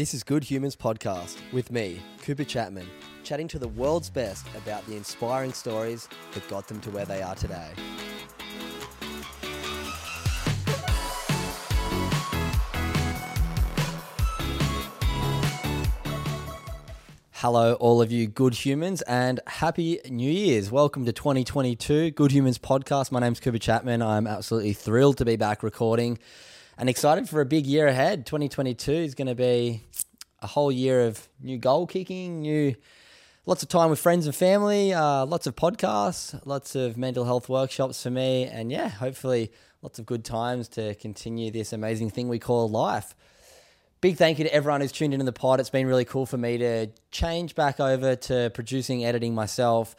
This is Good Humans Podcast with me, Cooper Chapman, chatting to the world's best about the inspiring stories that got them to where they are today. Hello, all of you good humans, and happy New Year's. Welcome to 2022 Good Humans Podcast. My name's Cooper Chapman. I'm absolutely thrilled to be back recording and excited for a big year ahead. 2022 is going to be a whole year of new goal kicking, new lots of time with friends and family, uh, lots of podcasts, lots of mental health workshops for me, and yeah, hopefully lots of good times to continue this amazing thing we call life. Big thank you to everyone who's tuned into the pod. It's been really cool for me to change back over to producing, editing myself.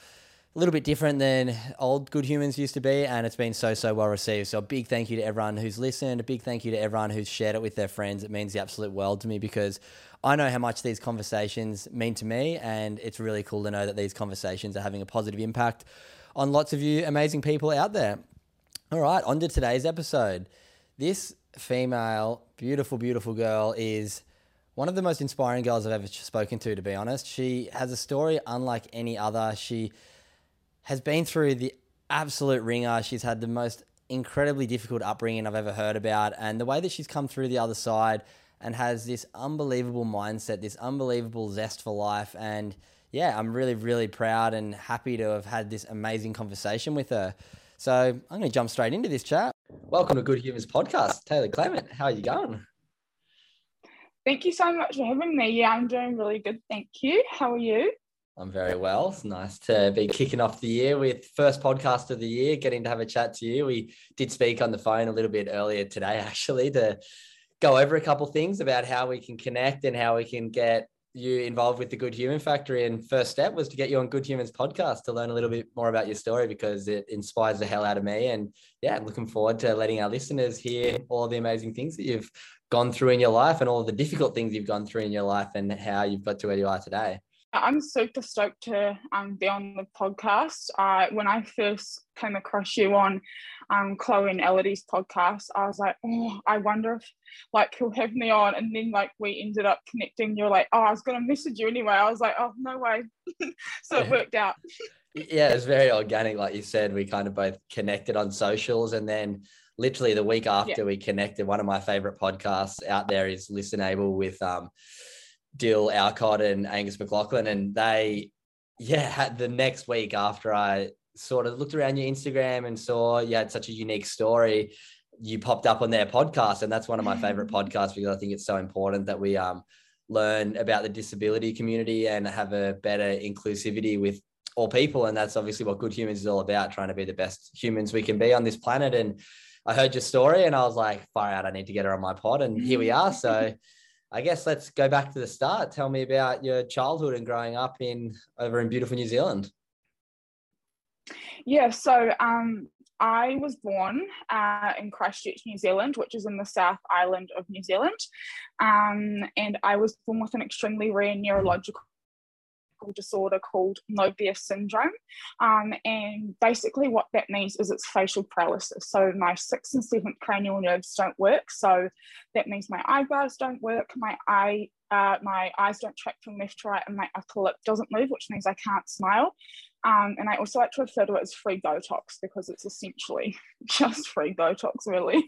A little bit different than old Good Humans used to be, and it's been so, so well received. So, a big thank you to everyone who's listened. A big thank you to everyone who's shared it with their friends. It means the absolute world to me because I know how much these conversations mean to me, and it's really cool to know that these conversations are having a positive impact on lots of you amazing people out there. All right, on to today's episode. This female, beautiful, beautiful girl is one of the most inspiring girls I've ever spoken to, to be honest. She has a story unlike any other. She has been through the absolute ringer. She's had the most incredibly difficult upbringing I've ever heard about. And the way that she's come through the other side and has this unbelievable mindset, this unbelievable zest for life. And yeah, I'm really, really proud and happy to have had this amazing conversation with her. So I'm going to jump straight into this chat. Welcome to Good Humans Podcast. Taylor Clement, how are you going? Thank you so much for having me. Yeah, I'm doing really good. Thank you. How are you? I'm very well. It's nice to be kicking off the year with first podcast of the year, getting to have a chat to you. We did speak on the phone a little bit earlier today, actually, to go over a couple things about how we can connect and how we can get you involved with the Good Human Factory. And first step was to get you on Good Humans podcast to learn a little bit more about your story because it inspires the hell out of me. And yeah, I'm looking forward to letting our listeners hear all the amazing things that you've gone through in your life and all the difficult things you've gone through in your life and how you've got to where you are today. I'm super stoked to um, be on the podcast. Uh, when I first came across you on um, Chloe and Elodie's podcast, I was like, oh, I wonder if like he'll have me on. And then like we ended up connecting. You're like, oh, I was gonna message you anyway. I was like, oh, no way. so it worked out. yeah, it's very organic, like you said. We kind of both connected on socials, and then literally the week after yeah. we connected, one of my favorite podcasts out there is Listenable with um Dylan Alcott and Angus McLaughlin, and they, yeah, had the next week after I sort of looked around your Instagram and saw you had such a unique story, you popped up on their podcast, and that's one of my favorite podcasts because I think it's so important that we um learn about the disability community and have a better inclusivity with all people, and that's obviously what Good Humans is all about, trying to be the best humans we can be on this planet. And I heard your story, and I was like, far out, I need to get her on my pod, and here we are. So. I guess let's go back to the start. Tell me about your childhood and growing up in over in beautiful New Zealand. Yeah, so um, I was born uh, in Christchurch, New Zealand, which is in the South Island of New Zealand, um, and I was born with an extremely rare neurological disorder called Moebius syndrome. Um, and basically, what that means is it's facial paralysis. So, my sixth and seventh cranial nerves don't work. So, that means my eyebrows don't work, my eye. Uh, my eyes don't track from left to right, and my upper lip doesn't move, which means I can't smile. Um, and I also like to refer to it as free Botox because it's essentially just free Botox, really.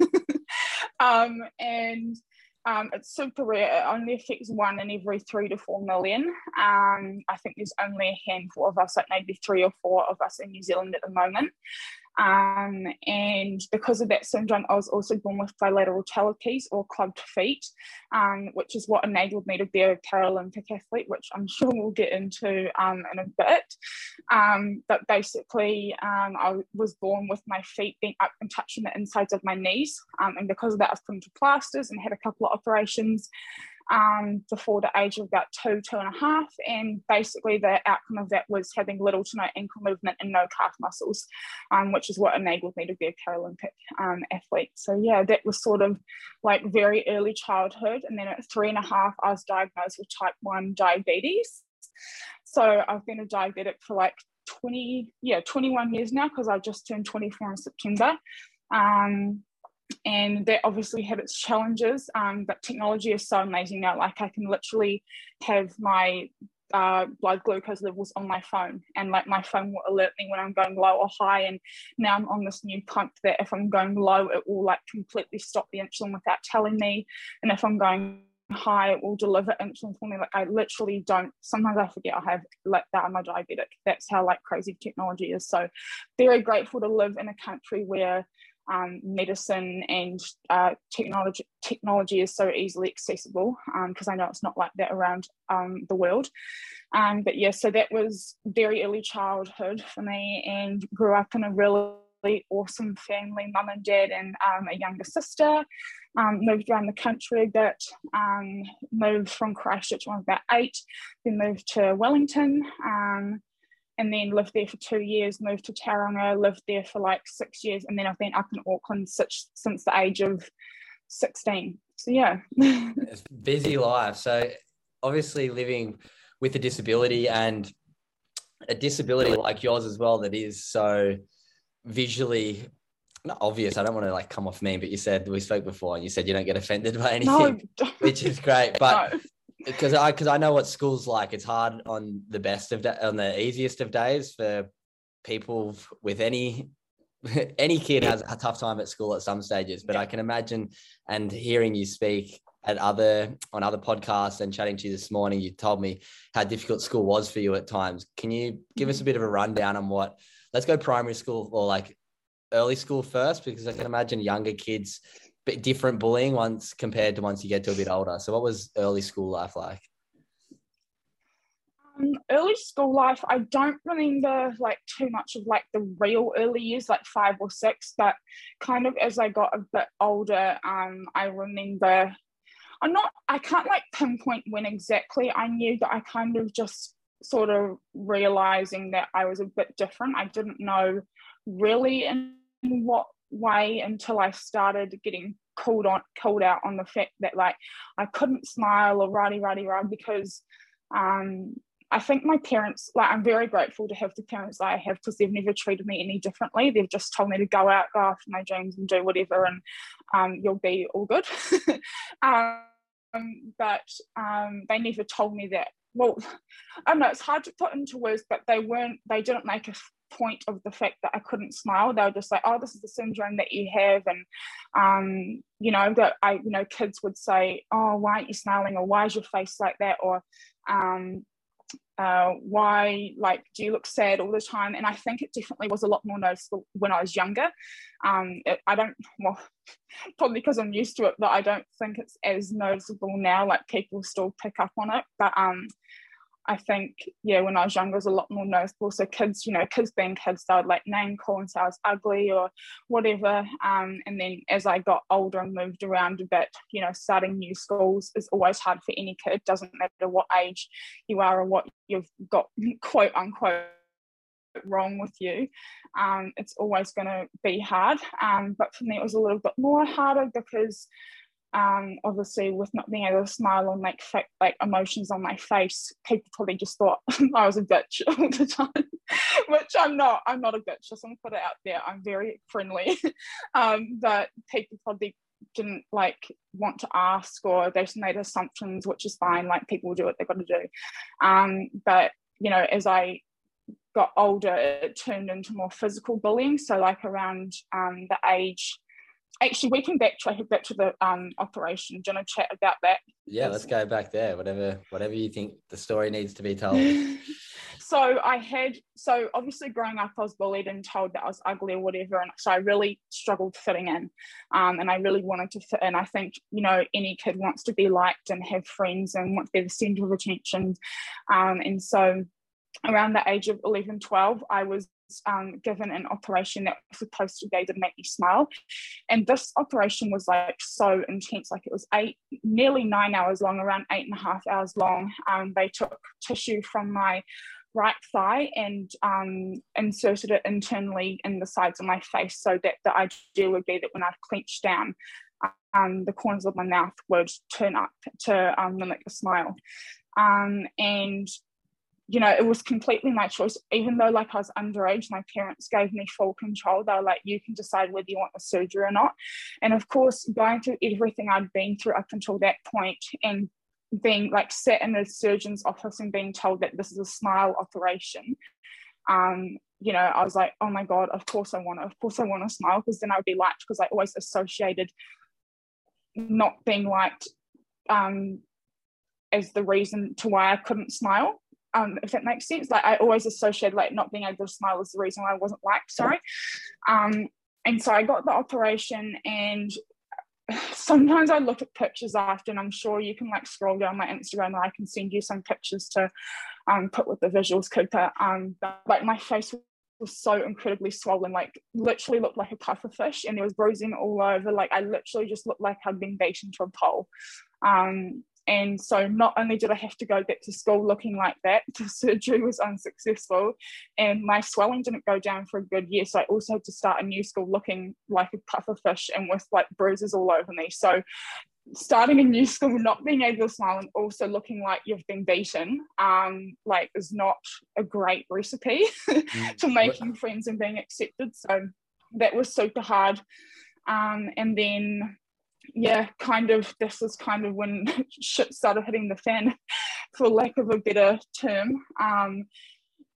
um, and um, it's super rare. It only affects one in every three to four million. Um, I think there's only a handful of us, like maybe three or four of us in New Zealand at the moment. Um, and because of that syndrome, I was also born with bilateral talipes or clubbed feet, um, which is what enabled me to be a Paralympic athlete, which I'm sure we'll get into um, in a bit. Um, but basically, um, I was born with my feet being up and touching the insides of my knees. Um, and because of that, I was put into plasters and had a couple of operations um, before the age of about two, two and a half. And basically, the outcome of that was having little to no ankle movement and no calf muscles, um, which is what enabled me to be a Paralympic um, athlete. So, yeah, that was sort of like very early childhood. And then at three and a half, I was diagnosed with type 1 diabetes. So, I've been a diabetic for like 20, yeah, 21 years now because I just turned 24 in September. Um, and that obviously had its challenges um, but technology is so amazing now. Like i can literally have my uh, blood glucose levels on my phone and like my phone will alert me when i'm going low or high and now i'm on this new pump that if i'm going low it will like completely stop the insulin without telling me and if i'm going high it will deliver insulin for me. Like i literally don't sometimes i forget i have like that i'm a diabetic. That's how like crazy technology is. So very grateful to live in a country where um, medicine and uh, technology technology is so easily accessible because um, I know it's not like that around um, the world. Um, but yeah, so that was very early childhood for me and grew up in a really awesome family, mum and dad and um, a younger sister. Um, moved around the country a bit, moved from Christchurch when I was about eight, then moved to Wellington and then lived there for two years, moved to Tauranga, lived there for like six years, and then I've been up in Auckland since, since the age of 16. So, yeah. it's busy life. So, obviously, living with a disability and a disability like yours as well, that is so visually not obvious. I don't want to like come off mean, but you said we spoke before and you said you don't get offended by anything, no. which is great. But no because I because I know what school's like. It's hard on the best of da- on the easiest of days for people with any any kid has a tough time at school at some stages. But I can imagine and hearing you speak at other on other podcasts and chatting to you this morning, you told me how difficult school was for you at times. Can you give us a mm. bit of a rundown on what? Let's go primary school or like early school first, because I can imagine younger kids bit different bullying once compared to once you get to a bit older. So, what was early school life like? Um, early school life, I don't remember like too much of like the real early years, like five or six, but kind of as I got a bit older, um, I remember. I'm not. I can't like pinpoint when exactly I knew that I kind of just sort of realizing that I was a bit different. I didn't know really in what way until I started getting called on called out on the fact that like I couldn't smile or righty righty rah because um I think my parents like I'm very grateful to have the parents I have because they've never treated me any differently. They've just told me to go out, go after my dreams and do whatever and um, you'll be all good. um, but um, they never told me that well, I don't know, it's hard to put into words, but they weren't, they didn't make a point of the fact that I couldn't smile. They were just like, oh, this is the syndrome that you have. And, um, you know, that I, you know, kids would say, oh, why aren't you smiling? Or why is your face like that? Or, um, uh, why like do you look sad all the time and i think it definitely was a lot more noticeable when i was younger um, it, i don't well probably because i'm used to it but i don't think it's as noticeable now like people still pick up on it but um, I think, yeah, when I was younger, it was a lot more noticeable. So kids, you know, kids being kids, they would like name call and say I was ugly or whatever. Um, and then as I got older and moved around a bit, you know, starting new schools is always hard for any kid. Doesn't matter what age you are or what you've got, quote unquote, wrong with you. Um, it's always going to be hard. Um, but for me, it was a little bit more harder because um, obviously with not being able to smile and like fa- like emotions on my face, people probably just thought I was a bitch all the time, which I'm not. I'm not a bitch. Just want to put it out there. I'm very friendly, um, but people probably didn't like want to ask or they just made assumptions, which is fine. Like people do what they've got to do. Um, but you know, as I got older, it turned into more physical bullying. So like around um, the age actually we can backtrack back to the um, operation. Do you want to chat about that? Yeah, let's go back there. Whatever, whatever you think the story needs to be told. so I had so obviously growing up, I was bullied and told that I was ugly or whatever, and so I really struggled fitting in, um, and I really wanted to fit in. I think you know any kid wants to be liked and have friends and want to be the centre of attention, um, and so around the age of 11, 12, I was um, given an operation that was supposed to be to make me smile. And this operation was like so intense, like it was eight, nearly nine hours long, around eight and a half hours long. Um, they took tissue from my right thigh and um, inserted it internally in the sides of my face so that the idea would be that when I clenched down, um, the corners of my mouth would turn up to um, mimic a smile. Um, and you know, it was completely my choice. Even though like I was underage, my parents gave me full control. They were like, you can decide whether you want the surgery or not. And of course, going through everything I'd been through up until that point and being like sat in a surgeon's office and being told that this is a smile operation. Um, you know, I was like, oh my God, of course I want to, of course I want to smile because then I would be liked because I always associated not being liked um, as the reason to why I couldn't smile um, if that makes sense. Like I always associated like not being able to smile as the reason why I wasn't liked. Sorry. Um, and so I got the operation and sometimes I look at pictures after and I'm sure you can like scroll down my Instagram and I can send you some pictures to um, put with the visuals Cooper. Um, but, like my face was so incredibly swollen, like literally looked like a puffer fish and there was bruising all over. Like I literally just looked like I'd been beaten to a pole. Um, and so not only did I have to go back to school looking like that, the surgery was unsuccessful and my swelling didn't go down for a good year. So I also had to start a new school looking like a puffer fish and with like bruises all over me. So starting a new school, not being able to smile and also looking like you've been beaten, um, like is not a great recipe mm. to making friends and being accepted. So that was super hard. Um, and then yeah, kind of this is kind of when shit started hitting the fan, for lack of a better term. Um,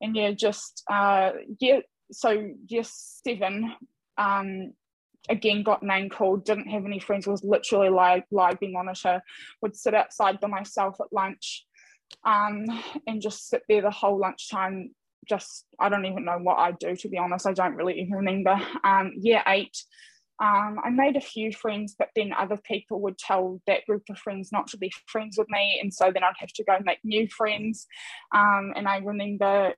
and yeah, just uh, yeah, so yes, seven. Um, again, got name called. Didn't have any friends. Was literally live live being monitor. Would sit outside by myself at lunch, um, and just sit there the whole lunchtime. Just I don't even know what I do to be honest. I don't really even remember. Um, year eight um, I made a few friends, but then other people would tell that group of friends not to be friends with me. And so then I'd have to go make new friends. Um, and I remember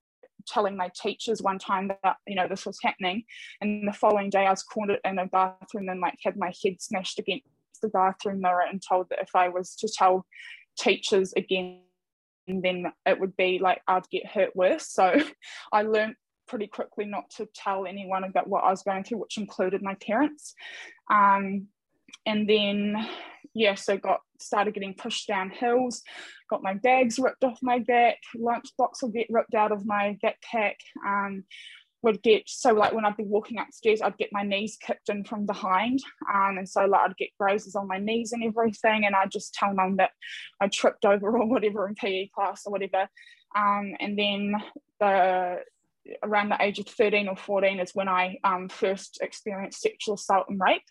telling my teachers one time that, you know, this was happening. And the following day I was cornered in a bathroom and like had my head smashed against the bathroom mirror and told that if I was to tell teachers again, then it would be like I'd get hurt worse. So I learned pretty quickly not to tell anyone about what I was going through, which included my parents. Um, and then, yeah, so got started getting pushed down hills, got my bags ripped off my back, lunchbox would get ripped out of my backpack. Um, would get so like when I'd be walking upstairs, I'd get my knees kicked in from behind, um, and so like I'd get grazes on my knees and everything, and I'd just tell mum that I tripped over or whatever in PE class or whatever, um, and then the around the age of 13 or 14 is when I um, first experienced sexual assault and rape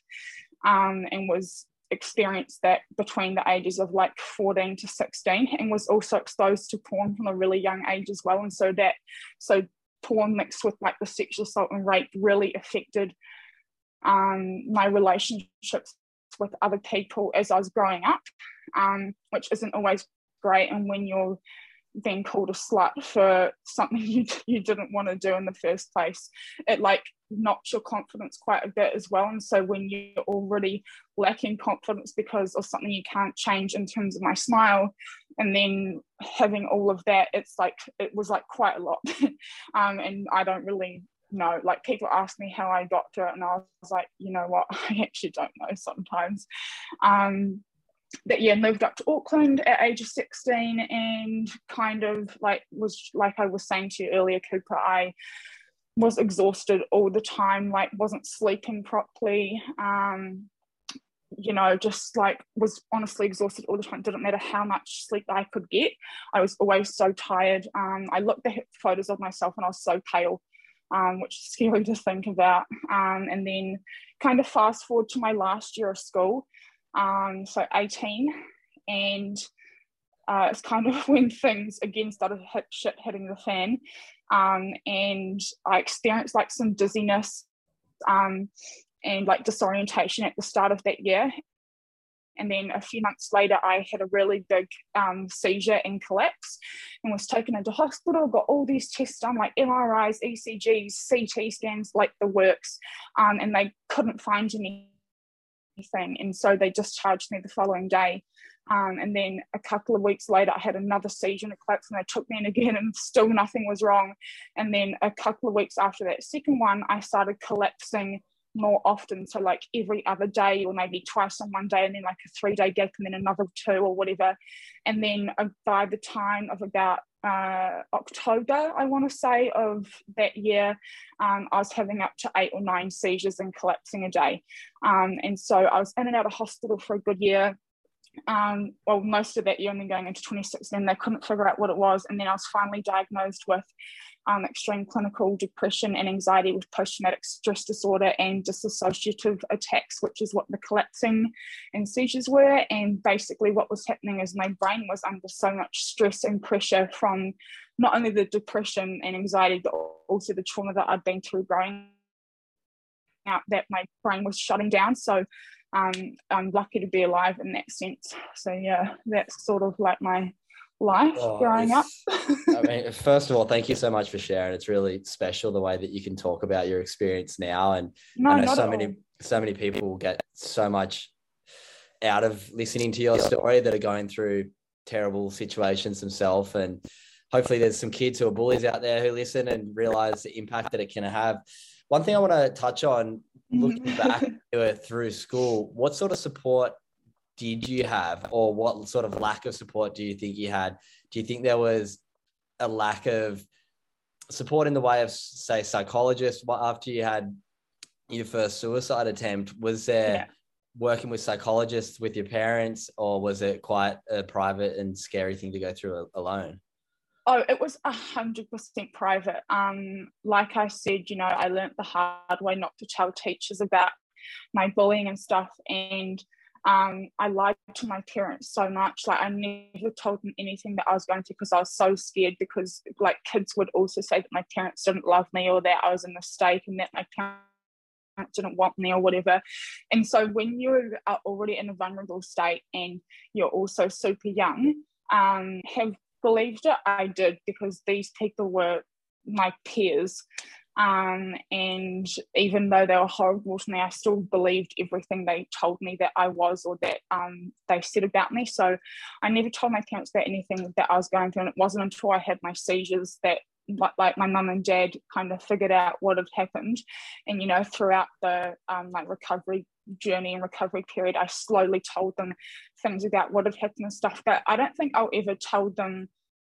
um, and was experienced that between the ages of like 14 to 16 and was also exposed to porn from a really young age as well. And so that so porn mixed with like the sexual assault and rape really affected um, my relationships with other people as I was growing up um, which isn't always great. And when you're being called a slut for something you, you didn't want to do in the first place. It like knocks your confidence quite a bit as well and so when you're already lacking confidence because of something you can't change in terms of my smile and then having all of that it's like it was like quite a lot. Um, and i don't really know like people ask me how i got to it and i was like you know what? I actually don't know sometimes. Um, that yeah moved up to auckland at age of 16 and kind of like was like i was saying to you earlier cooper i was exhausted all the time like wasn't sleeping properly um you know just like was honestly exhausted all the time. Didn't matter how much sleep i could get i was always so tired. Um i looked at photos of myself and i was so pale um, which is scary to think about. Um, and then kind of fast forward to my last year of school um, so 18, and uh, it's kind of when things again started hit shit hitting the fan. Um, and I experienced like some dizziness um, and like disorientation at the start of that year. And then a few months later, I had a really big um, seizure and collapse and was taken into hospital, got all these tests done, like MRIs, ECGs, CT scans, like the works, um, and they couldn't find anything. And so they discharged me the following day. Um, and then a couple of weeks later, I had another seizure and a collapse, and they took me in again, and still nothing was wrong. And then a couple of weeks after that second one, I started collapsing more often. So, like every other day, or maybe twice on one day, and then like a three day gap, and then another two, or whatever. And then uh, by the time of about uh, October, I want to say, of that year, um, I was having up to eight or nine seizures and collapsing a day. Um, and so I was in and out of hospital for a good year um, well, most of that year and then going into 2016, they couldn't figure out what it was. And then I was finally diagnosed with um, extreme clinical depression and anxiety with post traumatic stress disorder and dissociative attacks, which is what the collapsing and seizures were. And basically, what was happening is my brain was under so much stress and pressure from not only the depression and anxiety, but also the trauma that I'd been through growing out that my brain was shutting down. So um, I'm lucky to be alive in that sense. So yeah, that's sort of like my life oh, growing up. I mean, first of all, thank you so much for sharing. It's really special the way that you can talk about your experience now, and no, I know so many all. so many people get so much out of listening to your story that are going through terrible situations themselves and hopefully there's some kids who are bullies out there who listen and realize the impact that it can have one thing i want to touch on looking mm-hmm. back through school, what sort of support did you have, or what sort of lack of support do you think you had? Do you think there was a lack of support in the way of, say, psychologists after you had your first suicide attempt? Was there yeah. working with psychologists with your parents, or was it quite a private and scary thing to go through alone? Oh, it was a hundred percent private. Um, like I said, you know, I learned the hard way not to tell teachers about my bullying and stuff, and um, I lied to my parents so much. Like I never told them anything that I was going to because I was so scared. Because like kids would also say that my parents didn't love me or that I was a mistake and that my parents didn't want me or whatever. And so when you are already in a vulnerable state and you're also super young, um, have believed it, I did because these people were my peers. Um, and even though they were horrible to me, I still believed everything they told me that I was or that um, they said about me. So I never told my parents about anything that I was going through. And it wasn't until I had my seizures that like, my mum and dad kind of figured out what had happened and you know throughout the um, like recovery journey and recovery period i slowly told them things about what had happened and stuff but i don't think i'll ever tell them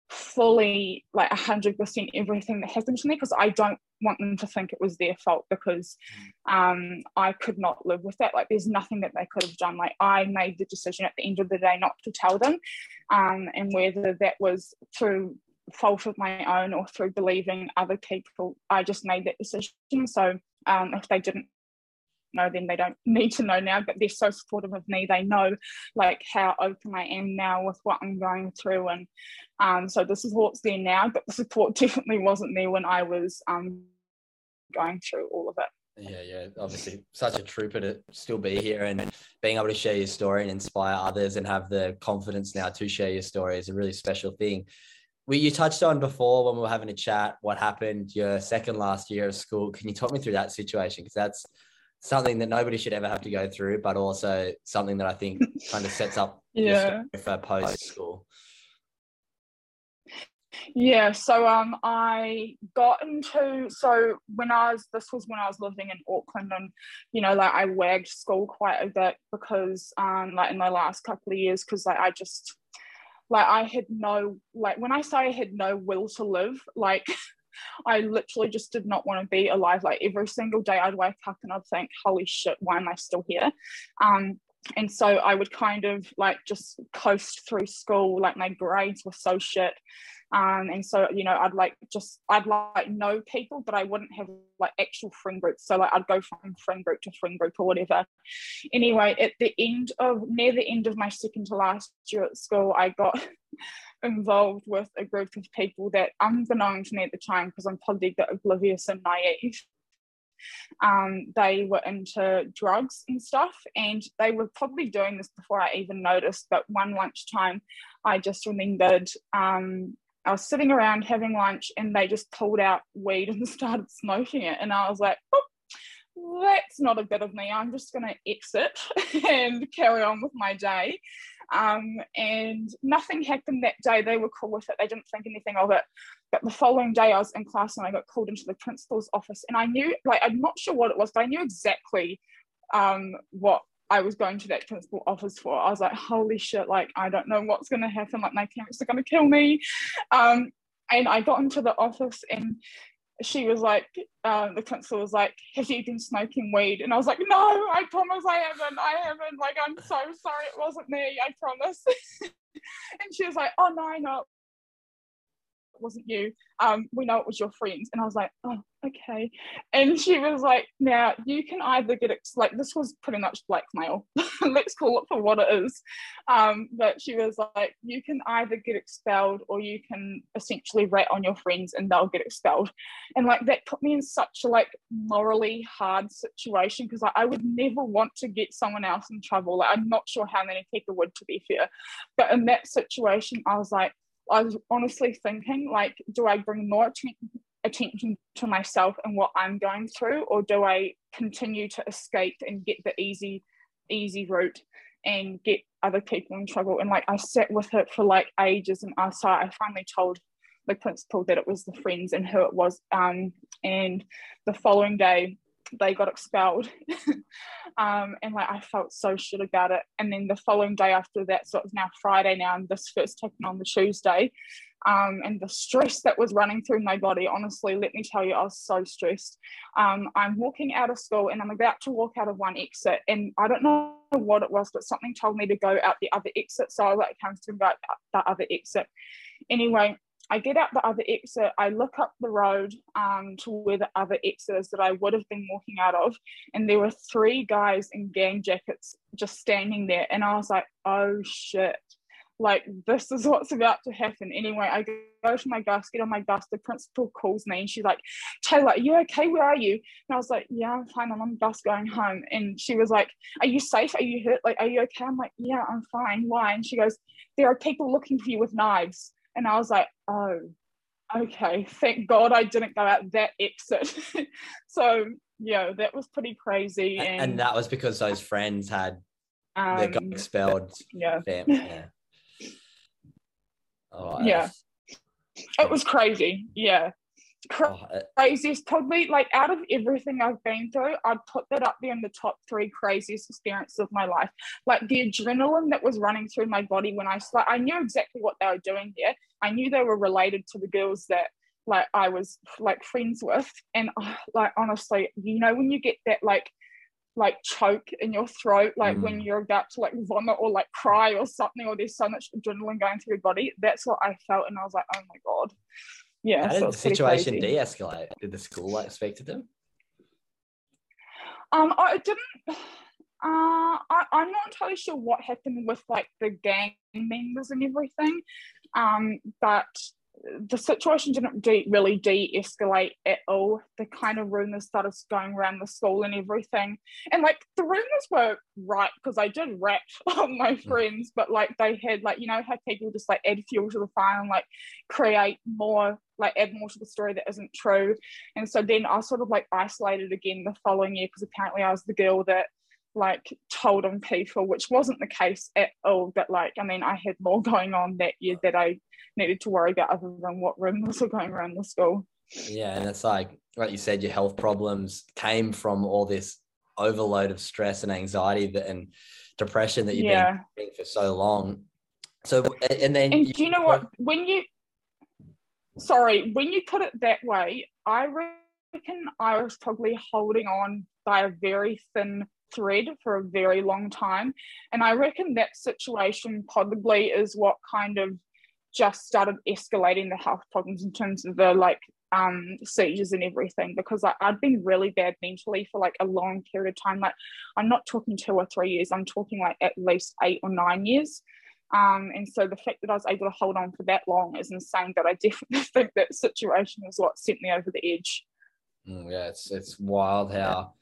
fully like 100% everything that happened to me because i don't want them to think it was their fault because mm. um, i could not live with that like there's nothing that they could have done like i made the decision at the end of the day not to tell them um, and whether that was through fault of my own or through believing other people. I just made that decision. So um, if they didn't know, then they don't need to know now. But they're so supportive of me. They know like how open I am now with what I'm going through, and um, so the support's there now. But the support definitely wasn't there when I was um, going through all of it. Yeah, yeah. Obviously, such a trooper to still be here and being able to share your story and inspire others and have the confidence now to share your story is a really special thing we, you touched on before when we were having a chat what happened your second last year of school. Can you talk me through that situation? Because that's something that nobody should ever have to go through, but also something that I think kind of sets up yeah. for post school. Yeah, so um, I got into so when I was this was when I was living in Auckland, and you know, like I wagged school quite a bit because um, like in my last couple of years, because like I just like I had no like when I say I had no will to live, like I literally just did not want to be alive. Like every single day I'd wake up and I'd think, holy shit, why am I still here? Um, and so I would kind of like just coast through school. Like my grades were so shit. Um, and so you know I'd like just I'd like know people but I wouldn't have like actual friend groups so like I'd go from friend group to friend group or whatever anyway at the end of near the end of my second to last year at school I got involved with a group of people that unbeknown to me at the time because I'm probably a oblivious and naive um, they were into drugs and stuff, and they were probably doing this before I even noticed. But one lunchtime, I just remembered um, I was sitting around having lunch, and they just pulled out weed and started smoking it, and I was like, oh, that's not a bit of me. I'm just going to exit and carry on with my day. Um, and nothing happened that day. They were cool with it. They didn't think anything of it. But the following day, I was in class and I got called into the principal's office. And I knew, like, I'm not sure what it was, but I knew exactly um, what I was going to that principal office for. I was like, holy shit, like, I don't know what's going to happen. Like, my parents are going to kill me. Um, and I got into the office and she was like, uh, the principal was like, have you been smoking weed? And I was like, no, I promise I haven't. I haven't. Like, I'm so sorry. It wasn't me. I promise. and she was like, oh, no, I know wasn't you. Um, we know it was your friends. And I was like, oh, okay. And she was like, now you can either get it, like, this was pretty much blackmail. Let's call it for what it is. Um, but she was like, you can either get expelled or you can essentially rat on your friends and they'll get expelled. And like, that put me in such a like morally hard situation because like, I would never want to get someone else in trouble. Like, I'm not sure how many people would, to be fair. But in that situation, I was like, I was honestly thinking, like, do I bring more attention to myself and what I'm going through, or do I continue to escape and get the easy, easy route and get other people in trouble? And like, I sat with it for like ages, and I saw I finally told the principal that it was the friends and who it was. Um, and the following day, they got expelled. Um, and like i felt so shit about it. And then the following day after that so it's now friday now and this first taken on the tuesday um, and the stress that was running through my body honestly let me tell you i was so stressed. Um, i'm walking out of school and i'm about to walk out of one exit and i don't know what it was but something told me to go out the other exit. So i like comes to about the other exit. Anyway I get out the other exit, I look up the road um, to where the other exit is that I would have been walking out of, and there were three guys in gang jackets just standing there. And I was like, oh shit, like this is what's about to happen. Anyway, I go to my bus, get on my bus, the principal calls me and she's like, Taylor, are you okay? Where are you? And I was like, yeah, I'm fine. I'm on the bus going home. And she was like, are you safe? Are you hurt? Like, are you okay? I'm like, yeah, I'm fine. Why? And she goes, there are people looking for you with knives. And I was like, oh, okay, thank God I didn't go out that exit. so yeah, that was pretty crazy. And, and, that was because those friends had um, they got expelled. Yeah. yeah. Oh, yeah. It was crazy. Yeah. Oh, craziest, probably like out of everything I've been through, I'd put that up there in the top three craziest experiences of my life. Like the adrenaline that was running through my body when I like, I knew exactly what they were doing there. I knew they were related to the girls that like I was like friends with, and oh, like honestly, you know, when you get that like like choke in your throat, like mm. when you're about to like vomit or like cry or something, or there's so much adrenaline going through your body. That's what I felt, and I was like, oh my god yeah. How did the situation de-escalate? Did the school like speak to them? Um, I didn't. Uh, I, I'm not entirely sure what happened with like the gang members and everything. Um, but the situation didn't de- really de-escalate at all. The kind of rumors started going around the school and everything, and like the rumors were right because I did rat on my hmm. friends, but like they had like you know how people just like add fuel to the fire and like create more like add more to the story that isn't true, and so then I sort of like isolated again the following year because apparently I was the girl that like told on people, which wasn't the case at all. But like, I mean, I had more going on that year that I needed to worry about other than what rumors were going around the school. Yeah, and it's like, like you said, your health problems came from all this overload of stress and anxiety that and depression that you've yeah. been for so long. So, and then, and you, do you know what? When you, sorry, when you put it that way, I reckon I was probably holding on by a very thin thread for a very long time. And I reckon that situation probably is what kind of just started escalating the health problems in terms of the like um seizures and everything because like I'd been really bad mentally for like a long period of time. Like I'm not talking two or three years, I'm talking like at least eight or nine years. Um, and so the fact that I was able to hold on for that long is insane. But I definitely think that situation is what sent me over the edge. Mm, yeah, it's it's wild how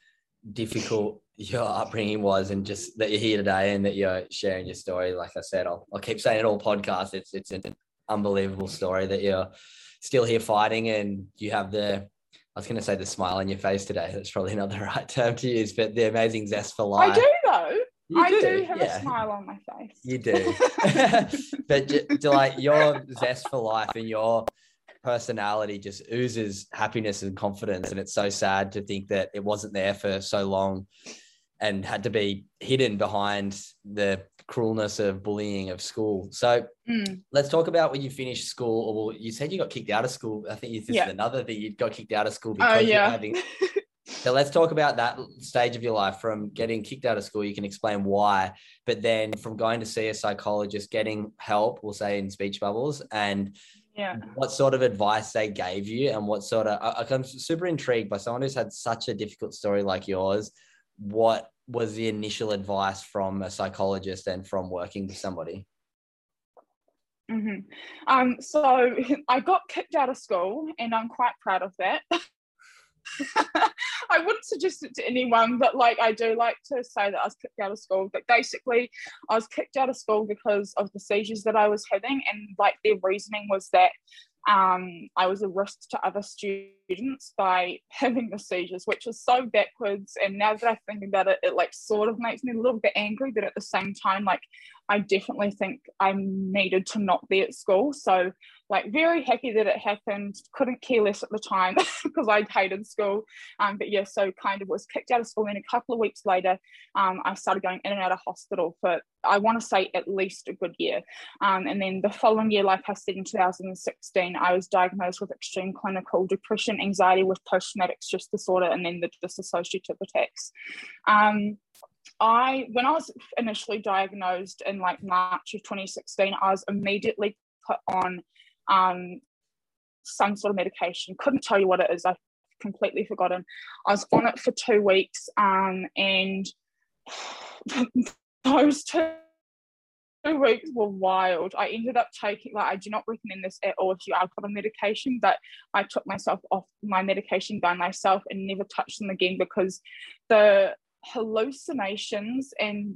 difficult your upbringing was, and just that you're here today and that you're sharing your story. Like I said, I'll, I'll keep saying it all podcast. It's it's an unbelievable story that you're still here fighting, and you have the I was going to say the smile on your face today. That's probably not the right term to use, but the amazing zest for life. I do though. You I do, do have yeah. a smile on my face. You do. but like your zest for life and your personality just oozes happiness and confidence. And it's so sad to think that it wasn't there for so long and had to be hidden behind the cruelness of bullying of school. So mm. let's talk about when you finished school, or you said you got kicked out of school. I think this yeah. is another thing you got kicked out of school because oh, yeah. having So let's talk about that stage of your life from getting kicked out of school. You can explain why, but then from going to see a psychologist, getting help, we'll say in speech bubbles, and yeah. what sort of advice they gave you, and what sort of I, I'm super intrigued by someone who's had such a difficult story like yours. What was the initial advice from a psychologist and from working with somebody? Mm-hmm. Um, so I got kicked out of school, and I'm quite proud of that. I wouldn't suggest it to anyone, but like I do like to say that I was kicked out of school. But basically, I was kicked out of school because of the seizures that I was having, and like their reasoning was that um, I was a risk to other students by having the seizures, which is so backwards. And now that I think about it, it like sort of makes me a little bit angry, but at the same time, like I definitely think I needed to not be at school. So like very happy that it happened. Couldn't care less at the time because I hated school. Um, but yeah, so kind of was kicked out of school. And a couple of weeks later, um, I started going in and out of hospital for I want to say at least a good year. Um, and then the following year, like I said in 2016, I was diagnosed with extreme clinical depression, anxiety with post-traumatic stress disorder, and then the dissociative attacks. I when I was initially diagnosed in like March of 2016, I was immediately put on um, some sort of medication. Couldn't tell you what it is. I've completely forgotten. I was on it for two weeks, um, and those two weeks were wild. I ended up taking like I do not recommend this at all if you are put on medication, but I took myself off my medication by myself and never touched them again because the hallucinations and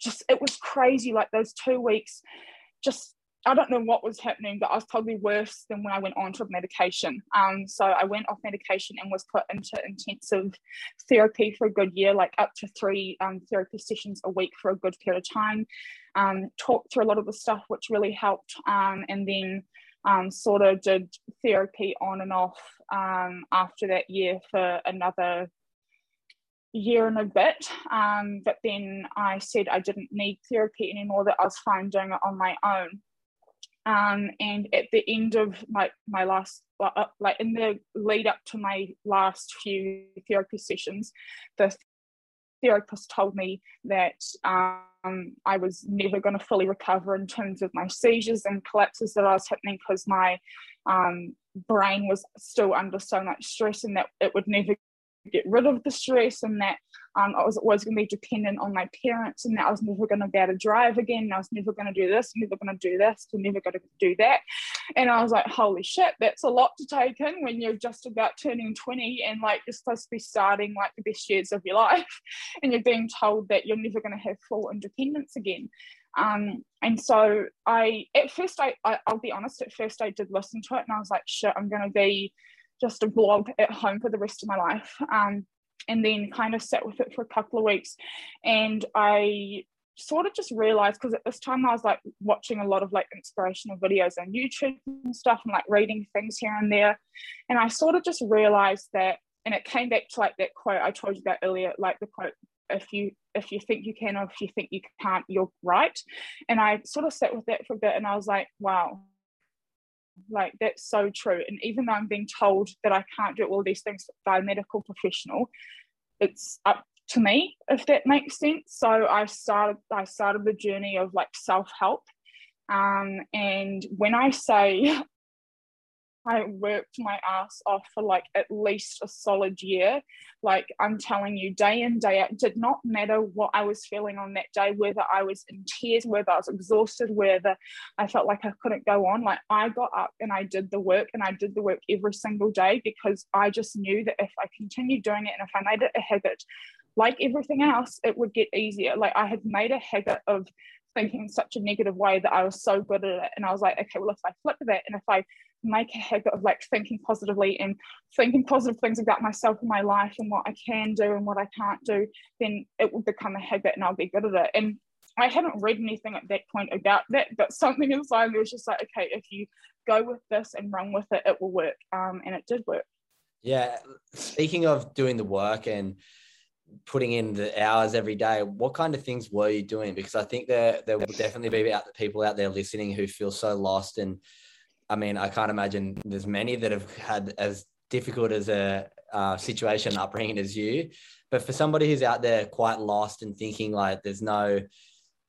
just it was crazy. Like those two weeks, just I don't know what was happening, but I was probably worse than when I went on to medication. Um, so I went off medication and was put into intensive therapy for a good year, like up to three um, therapy sessions a week for a good period of time. Um, talked through a lot of the stuff, which really helped. Um, and then um, sort of did therapy on and off um, after that year for another year and a bit. Um, but then I said I didn't need therapy anymore, that I was fine doing it on my own. Um, and at the end of my, my last, uh, like in the lead up to my last few therapy sessions, the therapist told me that um, I was never going to fully recover in terms of my seizures and collapses that I was happening because my um, brain was still under so much stress and that it would never get rid of the stress and that um, I was always going to be dependent on my parents and that I was never going to be able to drive again. I was never going to do this, never going to do this, and never going to do that. And I was like, holy shit, that's a lot to take in when you're just about turning 20 and like you're supposed to be starting like the best years of your life and you're being told that you're never going to have full independence again. Um, and so I, at first, I, I, I'll be honest, at first I did listen to it and I was like, shit, I'm going to be just a blob at home for the rest of my life. Um, and then kind of sat with it for a couple of weeks. And I sort of just realized because at this time I was like watching a lot of like inspirational videos on YouTube and stuff and like reading things here and there. And I sort of just realized that, and it came back to like that quote I told you about earlier, like the quote, if you if you think you can or if you think you can't, you're right. And I sort of sat with that for a bit and I was like, wow, like that's so true. And even though I'm being told that I can't do all these things by a medical professional, it's up to me, if that makes sense. So I started I started the journey of like self-help. Um, and when I say I worked my ass off for like at least a solid year. Like I'm telling you, day in, day out, did not matter what I was feeling on that day, whether I was in tears, whether I was exhausted, whether I felt like I couldn't go on. Like I got up and I did the work and I did the work every single day because I just knew that if I continued doing it and if I made it a habit, like everything else, it would get easier. Like I had made a habit of thinking in such a negative way that I was so good at it. And I was like, okay, well, if I flip that and if I make a habit of like thinking positively and thinking positive things about myself and my life and what I can do and what I can't do, then it will become a habit and I'll be good at it. And I hadn't read anything at that point about that, but something inside me was just like, okay, if you go with this and run with it, it will work. Um, and it did work. Yeah. Speaking of doing the work and putting in the hours every day, what kind of things were you doing? Because I think there there will definitely be out the people out there listening who feel so lost and I mean, I can't imagine there's many that have had as difficult as a uh, situation upbringing as you. But for somebody who's out there quite lost and thinking like there's no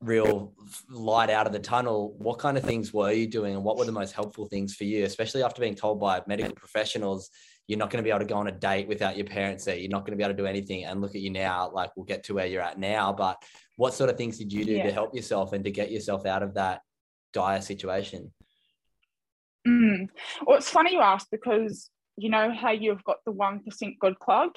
real light out of the tunnel, what kind of things were you doing and what were the most helpful things for you, especially after being told by medical professionals you're not going to be able to go on a date without your parents there. You're not going to be able to do anything. And look at you now, like we'll get to where you're at now. But what sort of things did you do yeah. to help yourself and to get yourself out of that dire situation? Mm. Well, it's funny you ask because you know how you've got the 1% good club?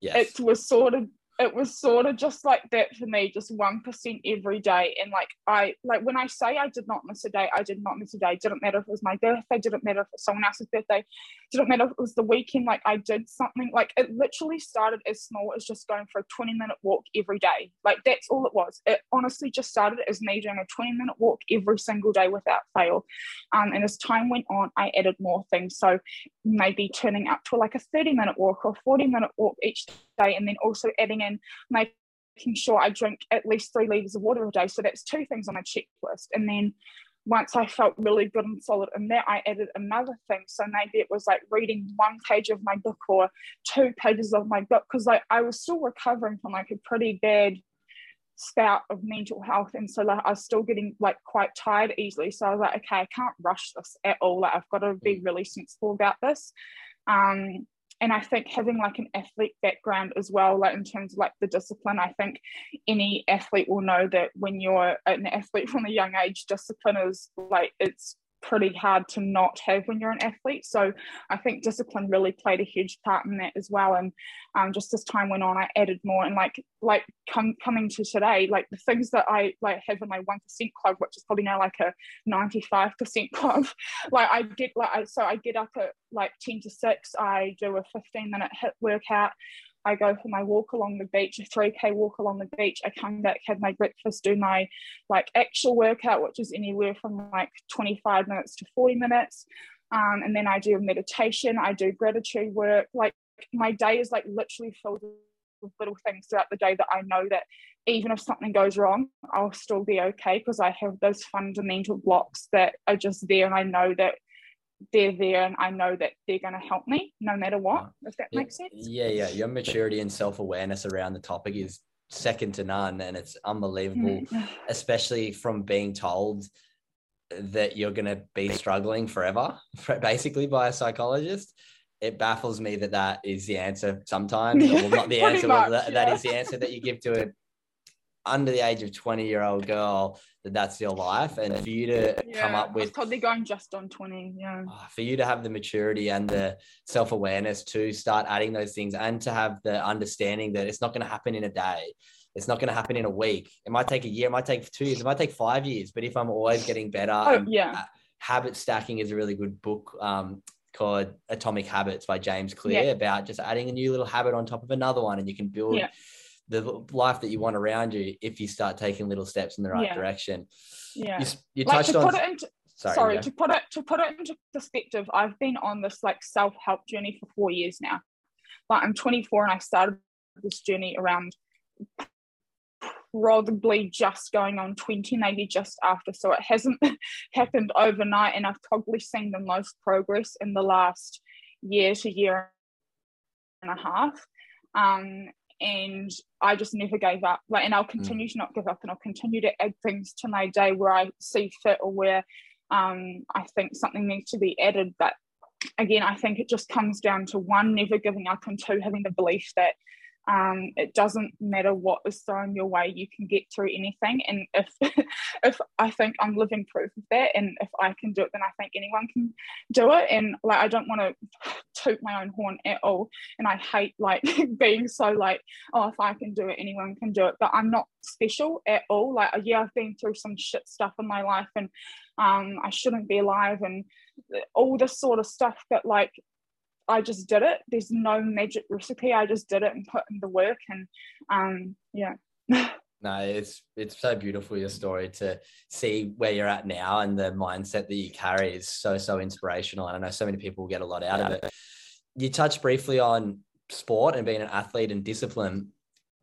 Yes. It was sort of it was sort of just like that for me, just one percent every day. And like I like when I say I did not miss a day, I did not miss a day. didn't matter if it was my birthday, didn't matter if it was someone else's birthday, didn't matter if it was the weekend. Like I did something. Like it literally started as small as just going for a twenty minute walk every day. Like that's all it was. It honestly just started as me doing a twenty minute walk every single day without fail. Um, and as time went on, I added more things. So maybe turning up to like a thirty minute walk or forty minute walk each day, and then also adding in making sure I drink at least three liters of water a day. So that's two things on my checklist. And then once I felt really good and solid in that, I added another thing. So maybe it was like reading one page of my book or two pages of my book because like I was still recovering from like a pretty bad spout of mental health and so like I was still getting like quite tired easily so I was like okay I can't rush this at all like I've got to be mm. really sensible about this um and I think having like an athlete background as well, like in terms of like the discipline, I think any athlete will know that when you're an athlete from a young age, discipline is like it's pretty hard to not have when you're an athlete. So I think discipline really played a huge part in that as well. And um, just as time went on, I added more. And like like come, coming to today, like the things that I like have in my one percent club, which is probably now like a ninety five percent club. Like I get like I, so I get up at like ten to six. I do a fifteen minute HIIT workout. I go for my walk along the beach, a 3K walk along the beach. I come back, have my breakfast, do my like actual workout, which is anywhere from like 25 minutes to 40 minutes. Um, and then I do meditation, I do gratitude work. Like my day is like literally filled with little things throughout the day that I know that even if something goes wrong, I'll still be okay because I have those fundamental blocks that are just there and I know that they're there and I know that they're going to help me no matter what, if that yeah, makes sense. Yeah, yeah. Your maturity and self awareness around the topic is second to none. And it's unbelievable, mm. especially from being told that you're going to be struggling forever, basically, by a psychologist. It baffles me that that is the answer sometimes. well, not the answer, much, that, yeah. that is the answer that you give to a under the age of 20 year old girl that that's your life. And for you to yeah, come up with probably going just on 20 yeah. Ah, for you to have the maturity and the self-awareness to start adding those things and to have the understanding that it's not going to happen in a day it's not going to happen in a week. It might take a year it might take two years it might take five years but if i'm always getting better oh, yeah. habit stacking is a really good book um, called atomic habits by james clear yeah. about just adding a new little habit on top of another one and you can build yeah the life that you want around you if you start taking little steps in the right yeah. direction. Yeah. You, you like touched on. Into, sorry, sorry to put it to put it into perspective, I've been on this like self help journey for four years now. Like I'm 24 and I started this journey around probably just going on 20, maybe just after. So it hasn't happened overnight, and I've probably seen the most progress in the last year to year and a half. Um, and I just never gave up. Like, and I'll mm. continue mm. to not give up, and I'll continue to add things to my day where I see fit or where um, I think something needs to be added. But again, I think it just comes down to one, never giving up, and two, having the belief that um, it doesn't matter what is thrown your way you can get through anything. And if if i think i'm living proof of that and if i can do it then i think anyone can do it. And like i don't want to toot my own horn at all. And i hate like being so like oh if i can do it anyone can do it. But i'm not special at all. Like yeah i've been through some shit stuff in my life and um, i shouldn't be alive and all this sort of stuff. That like I just did it. There's no magic recipe. I just did it and put in the work and um yeah. no, it's it's so beautiful your story to see where you're at now and the mindset that you carry is so so inspirational. And I know so many people will get a lot out of it. You touched briefly on sport and being an athlete and discipline.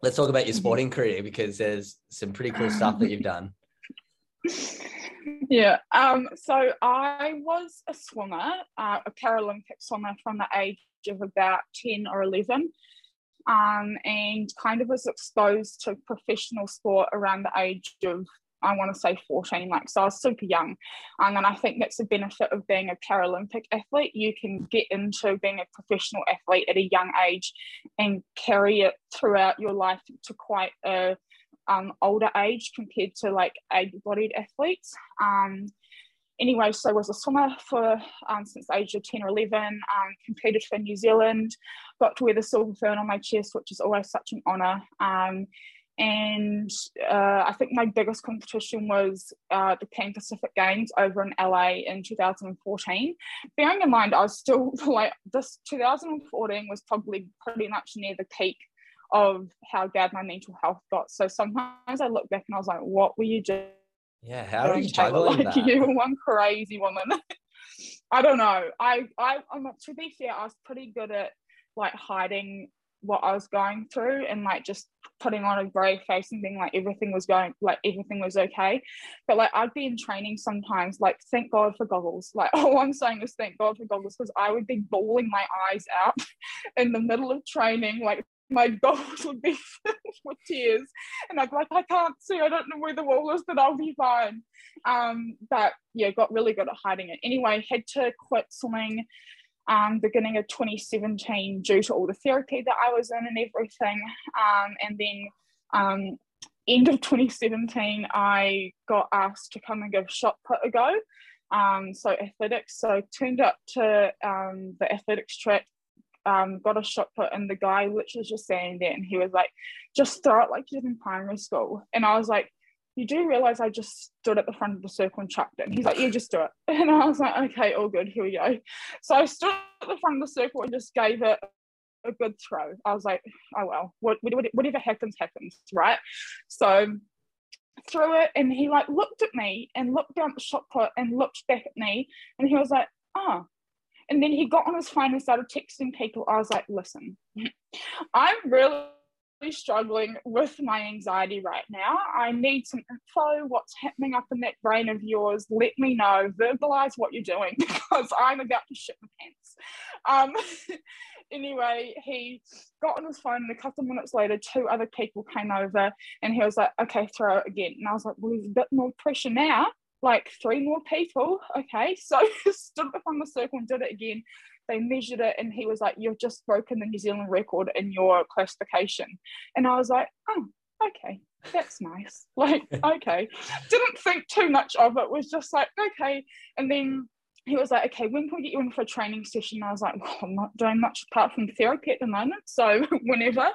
Let's talk about your mm-hmm. sporting career because there's some pretty cool stuff that you've done. yeah. Um, so I was a swimmer, uh, a Paralympic swimmer from the age of about 10 or 11. Um, and kind of was exposed to professional sport around the age of I want to say 14, like so I was super young. Um, and I think that's the benefit of being a Paralympic athlete. You can get into being a professional athlete at a young age and carry it throughout your life to quite a um, older age compared to like able-bodied athletes. Um, anyway, so I was a swimmer for um, since age of 10 or 11, um, competed for New Zealand, got to wear the silver fern on my chest, which is always such an honour. Um, and uh, I think my biggest competition was uh, the Pan Pacific Games over in LA in 2014. Bearing in mind, I was still like this 2014 was probably pretty much near the peak of how bad my mental health got. So sometimes I look back and I was like, what were you doing? Yeah, how are you juggling like, that? You were one crazy woman. I don't know. I, I, I'm not, to be fair, I was pretty good at like hiding what I was going through and like just putting on a brave face and being like everything was going like everything was okay. But like I'd be in training sometimes, like thank God for goggles. Like all I'm saying is thank God for goggles because I would be bawling my eyes out in the middle of training, like my goggles would be with tears and I'd be like, I can't see, I don't know where the wall is, but I'll be fine. Um, but yeah, got really good at hiding it. Anyway, had to quit swimming um, beginning of 2017 due to all the therapy that I was in and everything. Um, and then um, end of 2017, I got asked to come and give shot put a go. Um, so athletics. So turned up to um, the athletics track um, got a shot put, and the guy literally just standing there, and he was like, "Just throw it like you did in primary school." And I was like, "You do realize I just stood at the front of the circle and chucked it?" And he's like, "Yeah, just do it." And I was like, "Okay, all good. Here we go." So I stood at the front of the circle and just gave it a good throw. I was like, "Oh well, what, whatever happens, happens, right?" So threw it, and he like looked at me and looked down the shot put and looked back at me, and he was like, "Oh." And then he got on his phone and started texting people. I was like, listen, I'm really struggling with my anxiety right now. I need some info. What's happening up in that brain of yours? Let me know. Verbalize what you're doing because I'm about to shit my pants. Um, anyway, he got on his phone, and a couple of minutes later, two other people came over, and he was like, "Okay, throw it again." And I was like, "Well, there's a bit more pressure now." Like three more people. Okay, so stood up on the circle and did it again. They measured it, and he was like, "You've just broken the New Zealand record in your classification." And I was like, "Oh, okay, that's nice." Like, okay, didn't think too much of it. Was just like, okay, and then he was like, okay, when can we get you in for a training session? I was like, well, I'm not doing much apart from therapy at the moment, so whenever.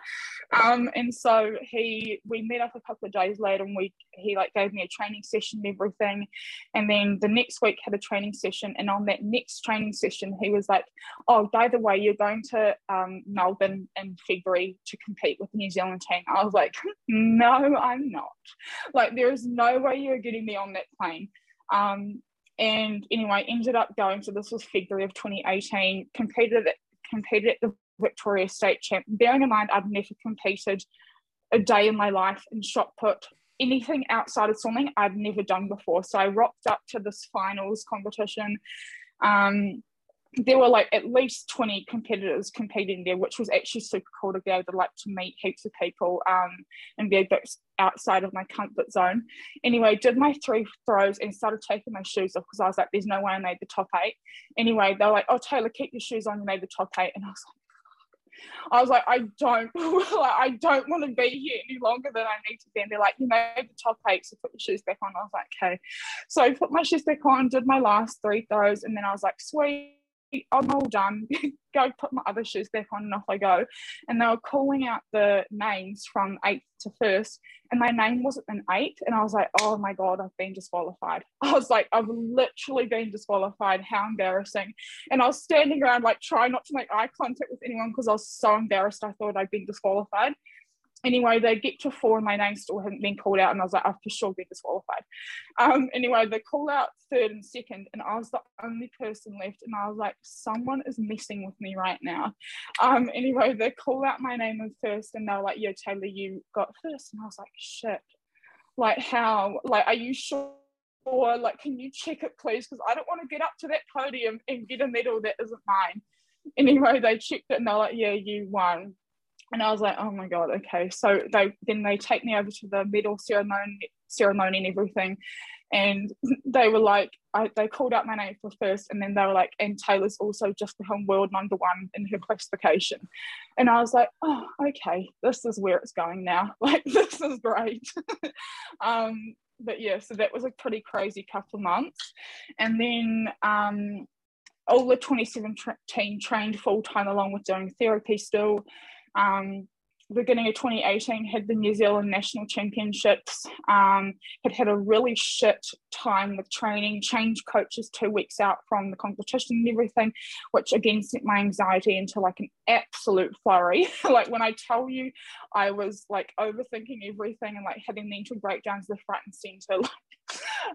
Um, and so he, we met up a couple of days later, and we, he like gave me a training session and everything, and then the next week had a training session, and on that next training session, he was like, oh, by the way, you're going to um, Melbourne in February to compete with the New Zealand team. I was like, no, I'm not. Like, there is no way you're getting me on that plane. Um, and anyway, ended up going. So this was February of 2018. Competed at, competed at the Victoria State Champ. Bearing in mind, I'd never competed a day in my life in shot put. Anything outside of swimming, I'd never done before. So I rocked up to this finals competition. Um, there were like at least 20 competitors competing there, which was actually super cool to be able to like to meet heaps of people um, and be outside of my comfort zone. Anyway, did my three throws and started taking my shoes off because I was like, there's no way I made the top eight. Anyway, they were like, oh, Taylor, keep your shoes on, you made the top eight. And I was like, I was like, I don't, like, I don't want to be here any longer than I need to be. And they're like, you made the top eight, so put your shoes back on. I was like, okay. So I put my shoes back on, did my last three throws, and then I was like, sweet I'm all oh, done. go put my other shoes back on and off I go. And they were calling out the names from eighth to first, and my name wasn't an eight. And I was like, oh my God, I've been disqualified. I was like, I've literally been disqualified. How embarrassing. And I was standing around, like, trying not to make eye contact with anyone because I was so embarrassed. I thought I'd been disqualified anyway, they get to four and my name still hadn't been called out, and I was like, I've for sure been disqualified. Um, anyway, they call out third and second, and I was the only person left, and I was like, someone is messing with me right now. Um, anyway, they call out my name in first, and they're like, "Yo, Taylor, you got first. and I was like, shit. Like how? Like, are you sure? Or like, can you check it, please? Because I don't want to get up to that podium and get a medal that isn't mine. Anyway, they checked it and they're like, yeah, you won and I was like, oh my god, okay. So they then they take me over to the medal ceremony, ceremony and everything, and they were like, I, they called out my name for first, and then they were like, and Taylor's also just become world number one in her classification, and I was like, oh, okay, this is where it's going now. Like this is great. um, but yeah, so that was a pretty crazy couple months, and then um, all the 2017 trained full time along with doing therapy still um, beginning of 2018 had the New Zealand National Championships, um, had had a really shit time with training, changed coaches two weeks out from the competition and everything, which again sent my anxiety into like an absolute flurry. like when I tell you I was like overthinking everything and like having mental breakdowns left, right and centre, like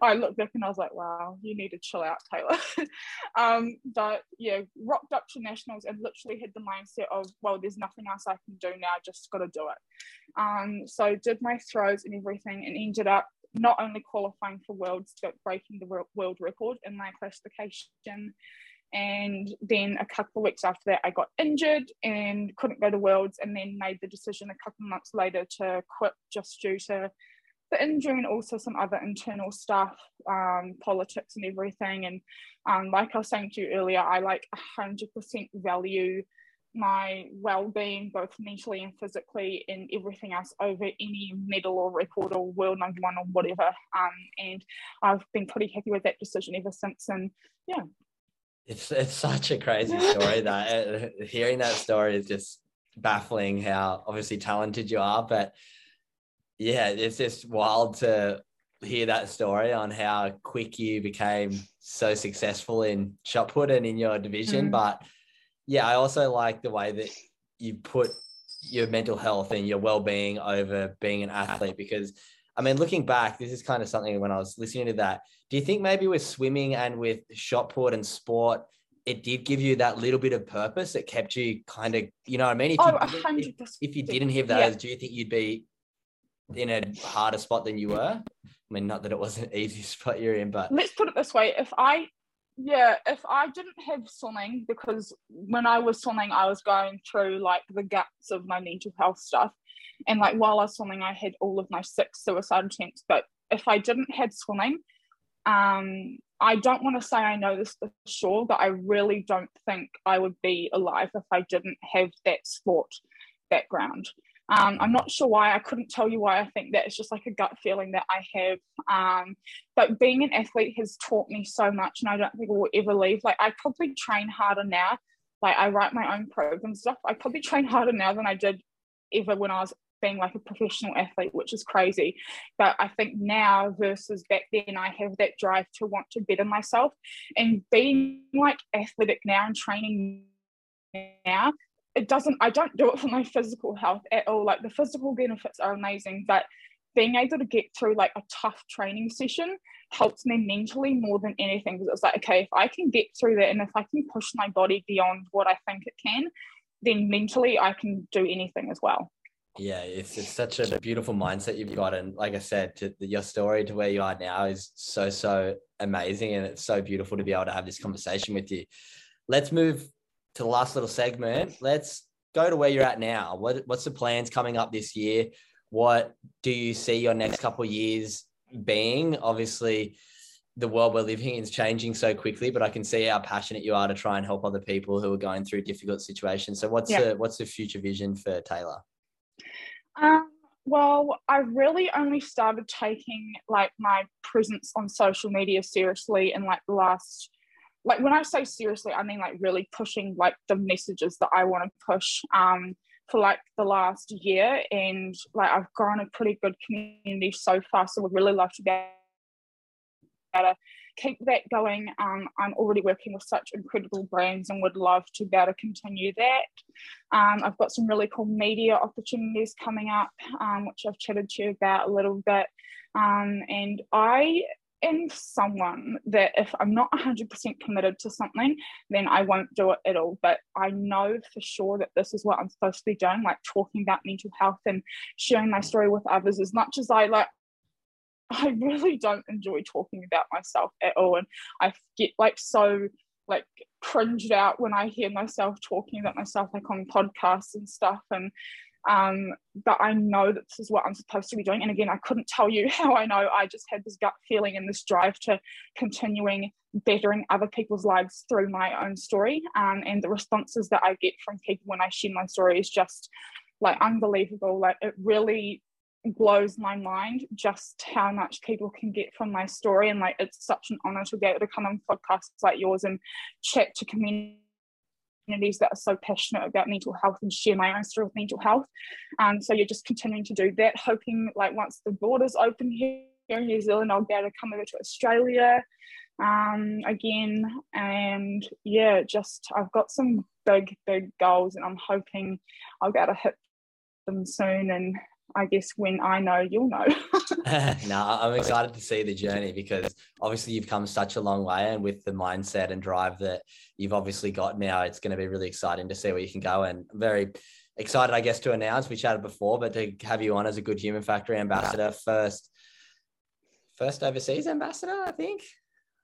I looked back and I was like, wow, you need to chill out, Taylor. um, but yeah, rocked up to nationals and literally had the mindset of, well, there's nothing else I can do now, just got to do it. Um, so did my throws and everything and ended up not only qualifying for worlds, but breaking the world record in my classification. And then a couple of weeks after that, I got injured and couldn't go to worlds, and then made the decision a couple of months later to quit just due to the injury and also some other internal stuff, um, politics and everything. And um, like I was saying to you earlier, I like 100% value my well-being both mentally and physically and everything else over any medal or record or world number one or whatever. Um, and i've been pretty happy with that decision ever since. And yeah. It's it's such a crazy story that hearing that story is just baffling how obviously talented you are but yeah, it's just wild to hear that story on how quick you became so successful in shot put and in your division. Mm. But yeah, I also like the way that you put your mental health and your well-being over being an athlete because I mean, looking back, this is kind of something when I was listening to that. Do you think maybe with swimming and with shot put and sport, it did give you that little bit of purpose that kept you kind of, you know I mean? If, oh, you, if, if, you didn't have those, yeah. do you think you'd be in a harder spot than you were? I mean, not that it was an easy spot you're in, but let's put it this way: if I, yeah, if I didn't have swimming, because when I was swimming, I was going through like the guts of my mental health stuff, and like while I was swimming, I had all of my six suicide attempts. But if I didn't have swimming, um, I don't want to say I know this for sure, but I really don't think I would be alive if I didn't have that sport background. Um, I'm not sure why. I couldn't tell you why I think that. It's just like a gut feeling that I have. Um, but being an athlete has taught me so much, and I don't think it will ever leave. Like, I probably train harder now. Like, I write my own program stuff. I probably train harder now than I did ever when I was being like a professional athlete, which is crazy. But I think now versus back then, I have that drive to want to better myself and being like athletic now and training now it doesn't i don't do it for my physical health at all. Like the physical benefits are amazing but being able to get through like a tough training session helps me mentally more than anything because it's like okay if i can get through that and if i can push my body beyond what i think it can then mentally i can do anything as well. Yeah it's, it's such a beautiful mindset you've got and like i said to, your story to where you are now is so so amazing and it's so beautiful to be able to have this conversation with you. Let's move to the last little segment. Let's go to where you're at now. What, what's the plans coming up this year? What do you see your next couple of years being? Obviously, the world we're living in is changing so quickly, but I can see how passionate you are to try and help other people who are going through difficult situations. So, what's yeah. the what's the future vision for Taylor? Um, well, I really only started taking like my presence on social media seriously in like the last like when I say seriously, I mean like really pushing like the messages that I want to push um for like the last year and like I've grown a pretty good community so far. So would really love to be able to keep that going. Um, I'm already working with such incredible brands and would love to be able to continue that. Um, I've got some really cool media opportunities coming up, um, which I've chatted to you about a little bit. Um, and I am someone that if I'm not 100% committed to something, then I won't do it at all. But I know for sure that this is what I'm supposed to be doing, like talking about mental health and sharing my story with others as much as I like I really don't enjoy talking about myself at all. And I get like so like cringed out when I hear myself talking about myself like on podcasts and stuff. And um, but I know that this is what I'm supposed to be doing. And again, I couldn't tell you how I know. I just had this gut feeling and this drive to continuing bettering other people's lives through my own story. Um, and the responses that I get from people when I share my story is just like unbelievable. Like it really blows my mind just how much people can get from my story and like it's such an honor to be able to come on podcasts like yours and chat to communities that are so passionate about mental health and share my own story with mental health. Um, so you're just continuing to do that hoping like once the borders open here in New Zealand I'll be able to come over to Australia um, again. And yeah just I've got some big big goals and I'm hoping I'll be able to hit them soon and I guess when I know, you'll know. no, I'm excited to see the journey because obviously you've come such a long way, and with the mindset and drive that you've obviously got now, it's going to be really exciting to see where you can go. And very excited, I guess, to announce we chatted before, but to have you on as a Good Human Factory ambassador first, first overseas ambassador, I think.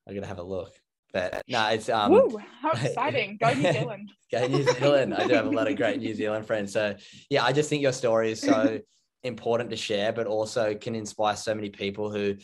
I'm gonna have a look. But no, it's um Woo, how exciting. Go New Zealand. Go New Zealand. I do have a lot of great New Zealand friends. So yeah, I just think your story is so important to share, but also can inspire so many people who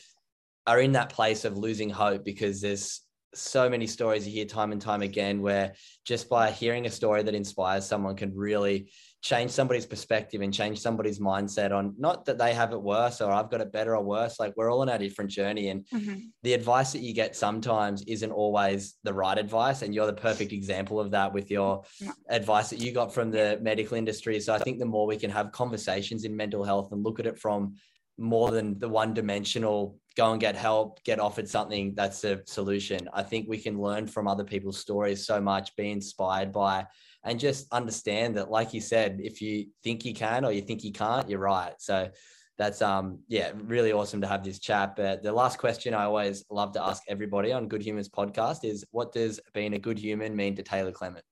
are in that place of losing hope because there's so many stories you hear time and time again where just by hearing a story that inspires someone can really change somebody's perspective and change somebody's mindset on not that they have it worse or I've got it better or worse. Like we're all on a different journey. And mm-hmm. the advice that you get sometimes isn't always the right advice. And you're the perfect example of that with your advice that you got from the medical industry. So I think the more we can have conversations in mental health and look at it from more than the one dimensional go and get help, get offered something that's a solution. I think we can learn from other people's stories so much, be inspired by and just understand that, like you said, if you think you can or you think you can't, you're right. So that's um yeah, really awesome to have this chat. But the last question I always love to ask everybody on Good Humans podcast is what does being a good human mean to Taylor Clement?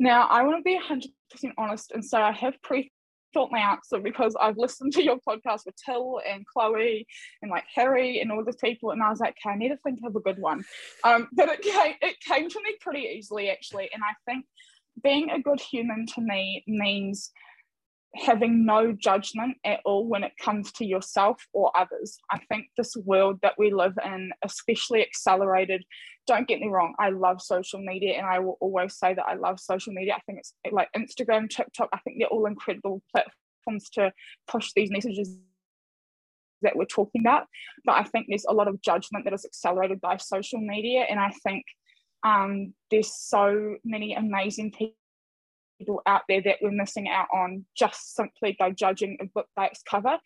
Now, I want to be 100% honest and say I have pre thought my answer because I've listened to your podcast with Till and Chloe and like Harry and all the people, and I was like, okay, I need to think of a good one. Um, but it came, it came to me pretty easily actually, and I think being a good human to me means having no judgment at all when it comes to yourself or others. I think this world that we live in, especially accelerated, don't get me wrong, I love social media and I will always say that I love social media. I think it's like Instagram, TikTok, I think they're all incredible platforms to push these messages that we're talking about. But I think there's a lot of judgment that is accelerated by social media. And I think um, there's so many amazing people people out there that we're missing out on just simply by judging a book by its cover.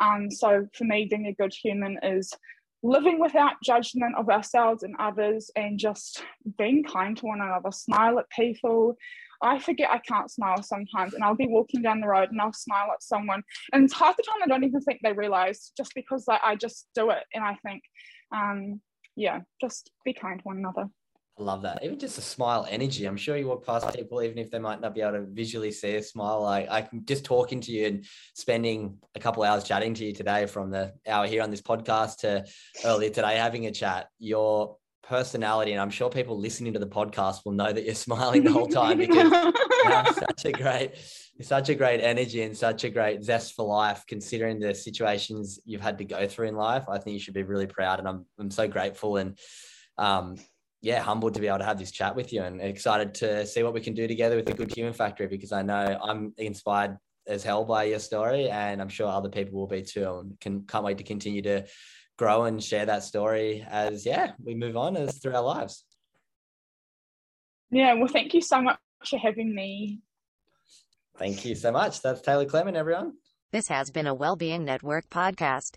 Um, so for me, being a good human is living without judgment of ourselves and others and just being kind to one another, smile at people. I forget I can't smile sometimes, and I'll be walking down the road and I'll smile at someone, and half the time I don't even think they realize just because like, I just do it. And I think, um, yeah, just be kind to one another. I love that. Even just a smile energy. I'm sure you walk past people, even if they might not be able to visually see a smile. Like I can just talking to you and spending a couple hours chatting to you today from the hour here on this podcast to earlier today having a chat. Your personality, and I'm sure people listening to the podcast will know that you're smiling the whole time because you have such a great, such a great energy and such a great zest for life. Considering the situations you've had to go through in life, I think you should be really proud, and I'm I'm so grateful and um, yeah, humbled to be able to have this chat with you and excited to see what we can do together with the Good Human Factory because I know I'm inspired as hell by your story and I'm sure other people will be too and can can't wait to continue to grow and share that story as yeah we move on as through our lives. Yeah well thank you so much for having me. Thank you so much. That's taylor clement everyone. This has been a well-being network podcast